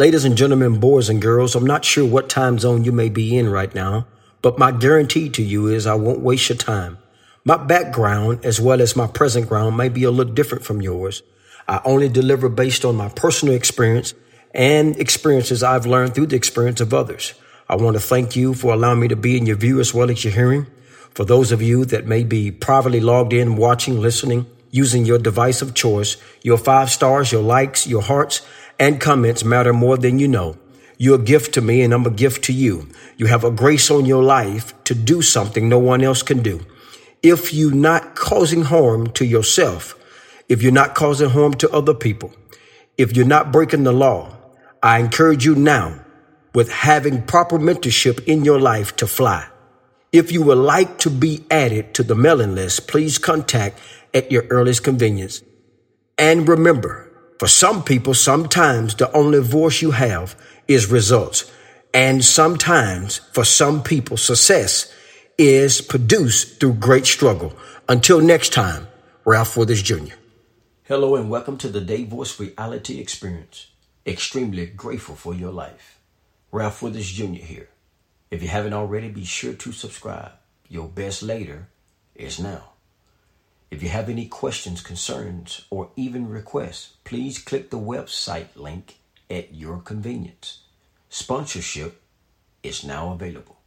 Ladies and gentlemen, boys and girls, I'm not sure what time zone you may be in right now, but my guarantee to you is I won't waste your time. My background, as well as my present ground, may be a little different from yours. I only deliver based on my personal experience and experiences I've learned through the experience of others. I want to thank you for allowing me to be in your view as well as your hearing. For those of you that may be privately logged in, watching, listening, using your device of choice, your five stars, your likes, your hearts, and comments matter more than you know. You're a gift to me and I'm a gift to you. You have a grace on your life to do something no one else can do. If you're not causing harm to yourself, if you're not causing harm to other people, if you're not breaking the law, I encourage you now with having proper mentorship in your life to fly. If you would like to be added to the mailing list, please contact at your earliest convenience. And remember, for some people, sometimes the only voice you have is results. And sometimes for some people, success is produced through great struggle. Until next time, Ralph Withers Jr. Hello and welcome to the Day Voice Reality Experience. Extremely grateful for your life. Ralph Withers Jr. here. If you haven't already, be sure to subscribe. Your best later is now. If you have any questions, concerns, or even requests, please click the website link at your convenience. Sponsorship is now available.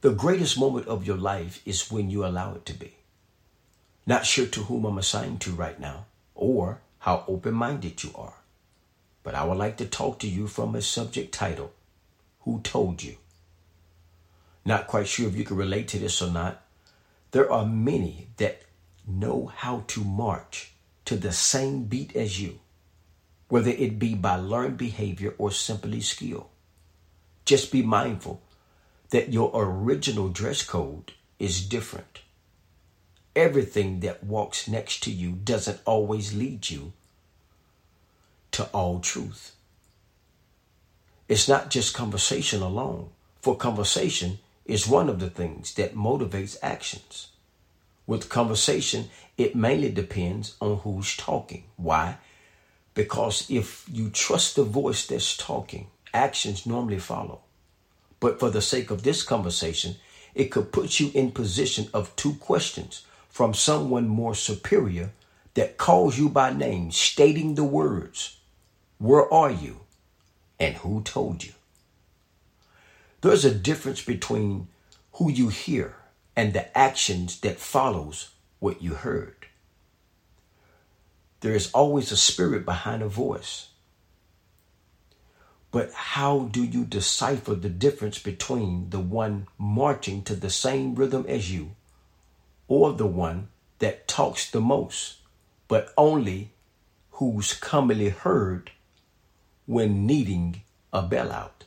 The greatest moment of your life is when you allow it to be. Not sure to whom I'm assigned to right now or how open minded you are, but I would like to talk to you from a subject title Who Told You? Not quite sure if you can relate to this or not. There are many that know how to march to the same beat as you, whether it be by learned behavior or simply skill. Just be mindful that your original dress code is different. Everything that walks next to you doesn't always lead you to all truth. It's not just conversation alone, for conversation is one of the things that motivates actions. With conversation, it mainly depends on who's talking. Why? Because if you trust the voice that's talking, actions normally follow. But for the sake of this conversation, it could put you in position of two questions from someone more superior that calls you by name, stating the words, Where are you? And who told you? There's a difference between who you hear and the actions that follows what you heard. There is always a spirit behind a voice. But how do you decipher the difference between the one marching to the same rhythm as you or the one that talks the most, but only who's commonly heard when needing a bailout?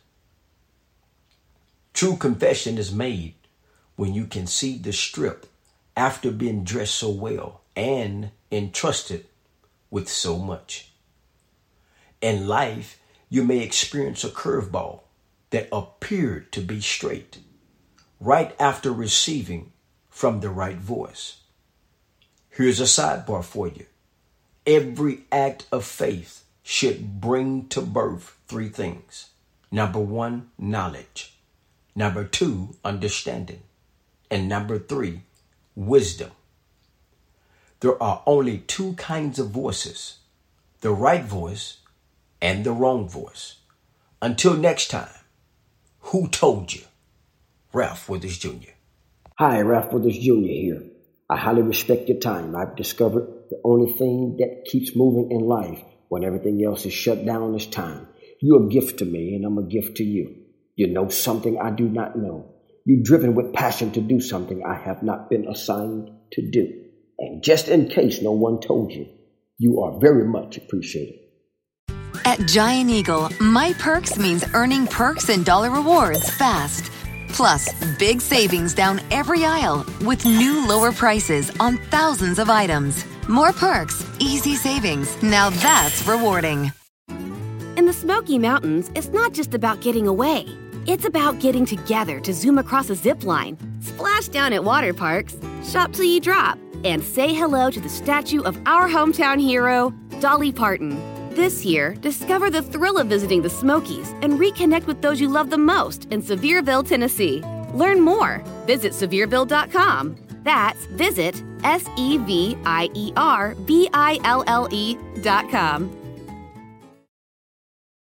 True confession is made when you can see the strip after being dressed so well and entrusted with so much. In life, you may experience a curveball that appeared to be straight right after receiving from the right voice. Here's a sidebar for you. Every act of faith should bring to birth three things. Number one, knowledge. Number two, understanding. And number three, wisdom. There are only two kinds of voices the right voice and the wrong voice. Until next time, who told you? Ralph Withers Jr. Hi, Ralph Withers Jr. here. I highly respect your time. I've discovered the only thing that keeps moving in life when everything else is shut down is time. You're a gift to me, and I'm a gift to you. You know something I do not know. You're driven with passion to do something I have not been assigned to do. And just in case no one told you, you are very much appreciated. At Giant Eagle, My Perks means earning perks and dollar rewards fast. Plus, big savings down every aisle with new lower prices on thousands of items. More perks, easy savings. Now that's rewarding. In the Smoky Mountains, it's not just about getting away. It's about getting together to zoom across a zip line, splash down at water parks, shop till you drop, and say hello to the statue of our hometown hero, Dolly Parton. This year, discover the thrill of visiting the Smokies and reconnect with those you love the most in Sevierville, Tennessee. Learn more. Visit Sevierville.com. That's visit S E V I E R V I L L E.com.